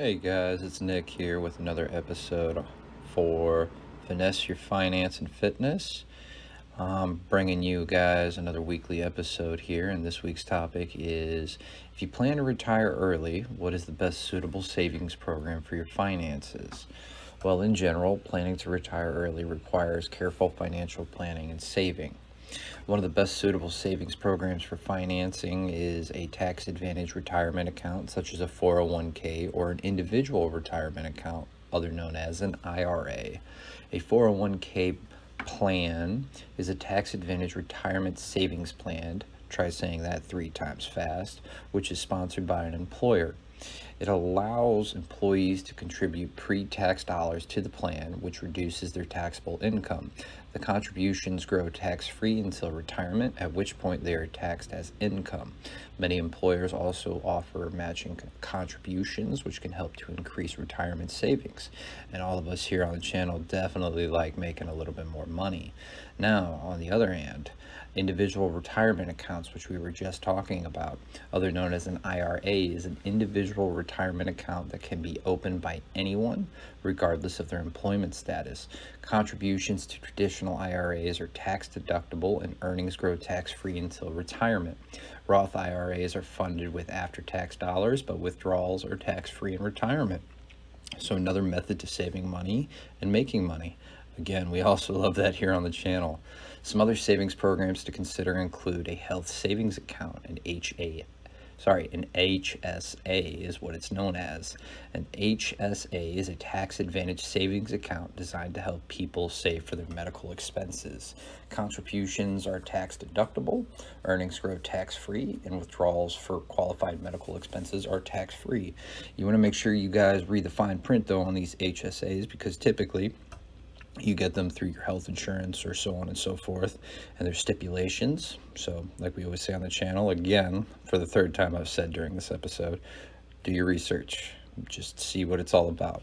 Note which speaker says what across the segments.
Speaker 1: Hey guys, it's Nick here with another episode for Finesse Your Finance and Fitness. I'm bringing you guys another weekly episode here, and this week's topic is if you plan to retire early, what is the best suitable savings program for your finances? Well, in general, planning to retire early requires careful financial planning and saving. One of the best suitable savings programs for financing is a tax advantage retirement account, such as a 401k or an individual retirement account, other known as an IRA. A 401k plan is a tax advantage retirement savings plan. Try saying that three times fast, which is sponsored by an employer. It allows employees to contribute pre tax dollars to the plan, which reduces their taxable income. The contributions grow tax free until retirement, at which point they are taxed as income. Many employers also offer matching contributions, which can help to increase retirement savings. And all of us here on the channel definitely like making a little bit more money. Now, on the other hand, individual retirement accounts, which we were just talking about, other known as an IRA, is an individual retirement account that can be opened by anyone, regardless of their employment status. Contributions to traditional IRAs are tax deductible and earnings grow tax free until retirement. Roth IRAs are funded with after tax dollars, but withdrawals are tax free in retirement. So, another method to saving money and making money. Again, we also love that here on the channel. Some other savings programs to consider include a health savings account, an HA, sorry, an HSA is what it's known as. An HSA is a tax advantage savings account designed to help people save for their medical expenses. Contributions are tax deductible, earnings grow tax free, and withdrawals for qualified medical expenses are tax free. You want to make sure you guys read the fine print though on these HSAs because typically you get them through your health insurance or so on and so forth and there's stipulations. So like we always say on the channel again for the third time i've said during this episode do your research. Just see what it's all about.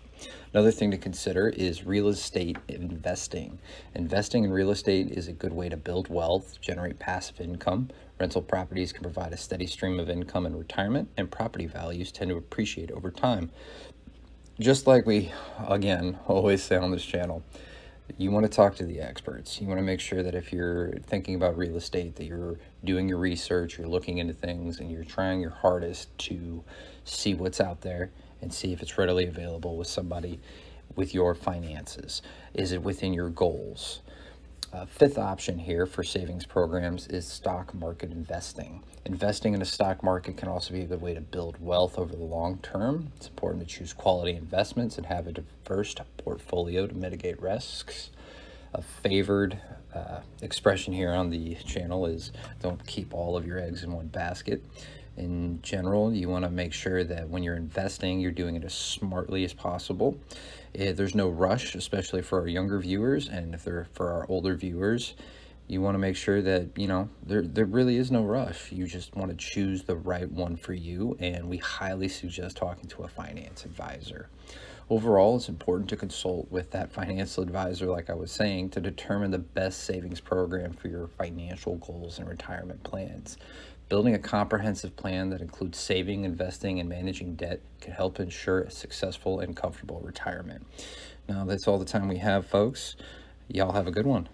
Speaker 1: Another thing to consider is real estate investing. Investing in real estate is a good way to build wealth generate passive income. Rental properties can provide a steady stream of income in retirement and property values tend to appreciate over time. Just like we again always say on this channel you want to talk to the experts. You want to make sure that if you're thinking about real estate, that you're doing your research, you're looking into things, and you're trying your hardest to see what's out there and see if it's readily available with somebody with your finances. Is it within your goals? Uh, fifth option here for savings programs is stock market investing. Investing in a stock market can also be a good way to build wealth over the long term. It's important to choose quality investments and have a diverse portfolio to mitigate risks. A favored uh, expression here on the channel is don't keep all of your eggs in one basket. In general, you want to make sure that when you're investing, you're doing it as smartly as possible. It, there's no rush, especially for our younger viewers, and if they're for our older viewers, you want to make sure that you know there there really is no rush. You just want to choose the right one for you, and we highly suggest talking to a finance advisor. Overall, it's important to consult with that financial advisor, like I was saying, to determine the best savings program for your financial goals and retirement plans. Building a comprehensive plan that includes saving, investing, and managing debt can help ensure a successful and comfortable retirement. Now, that's all the time we have, folks. Y'all have a good one.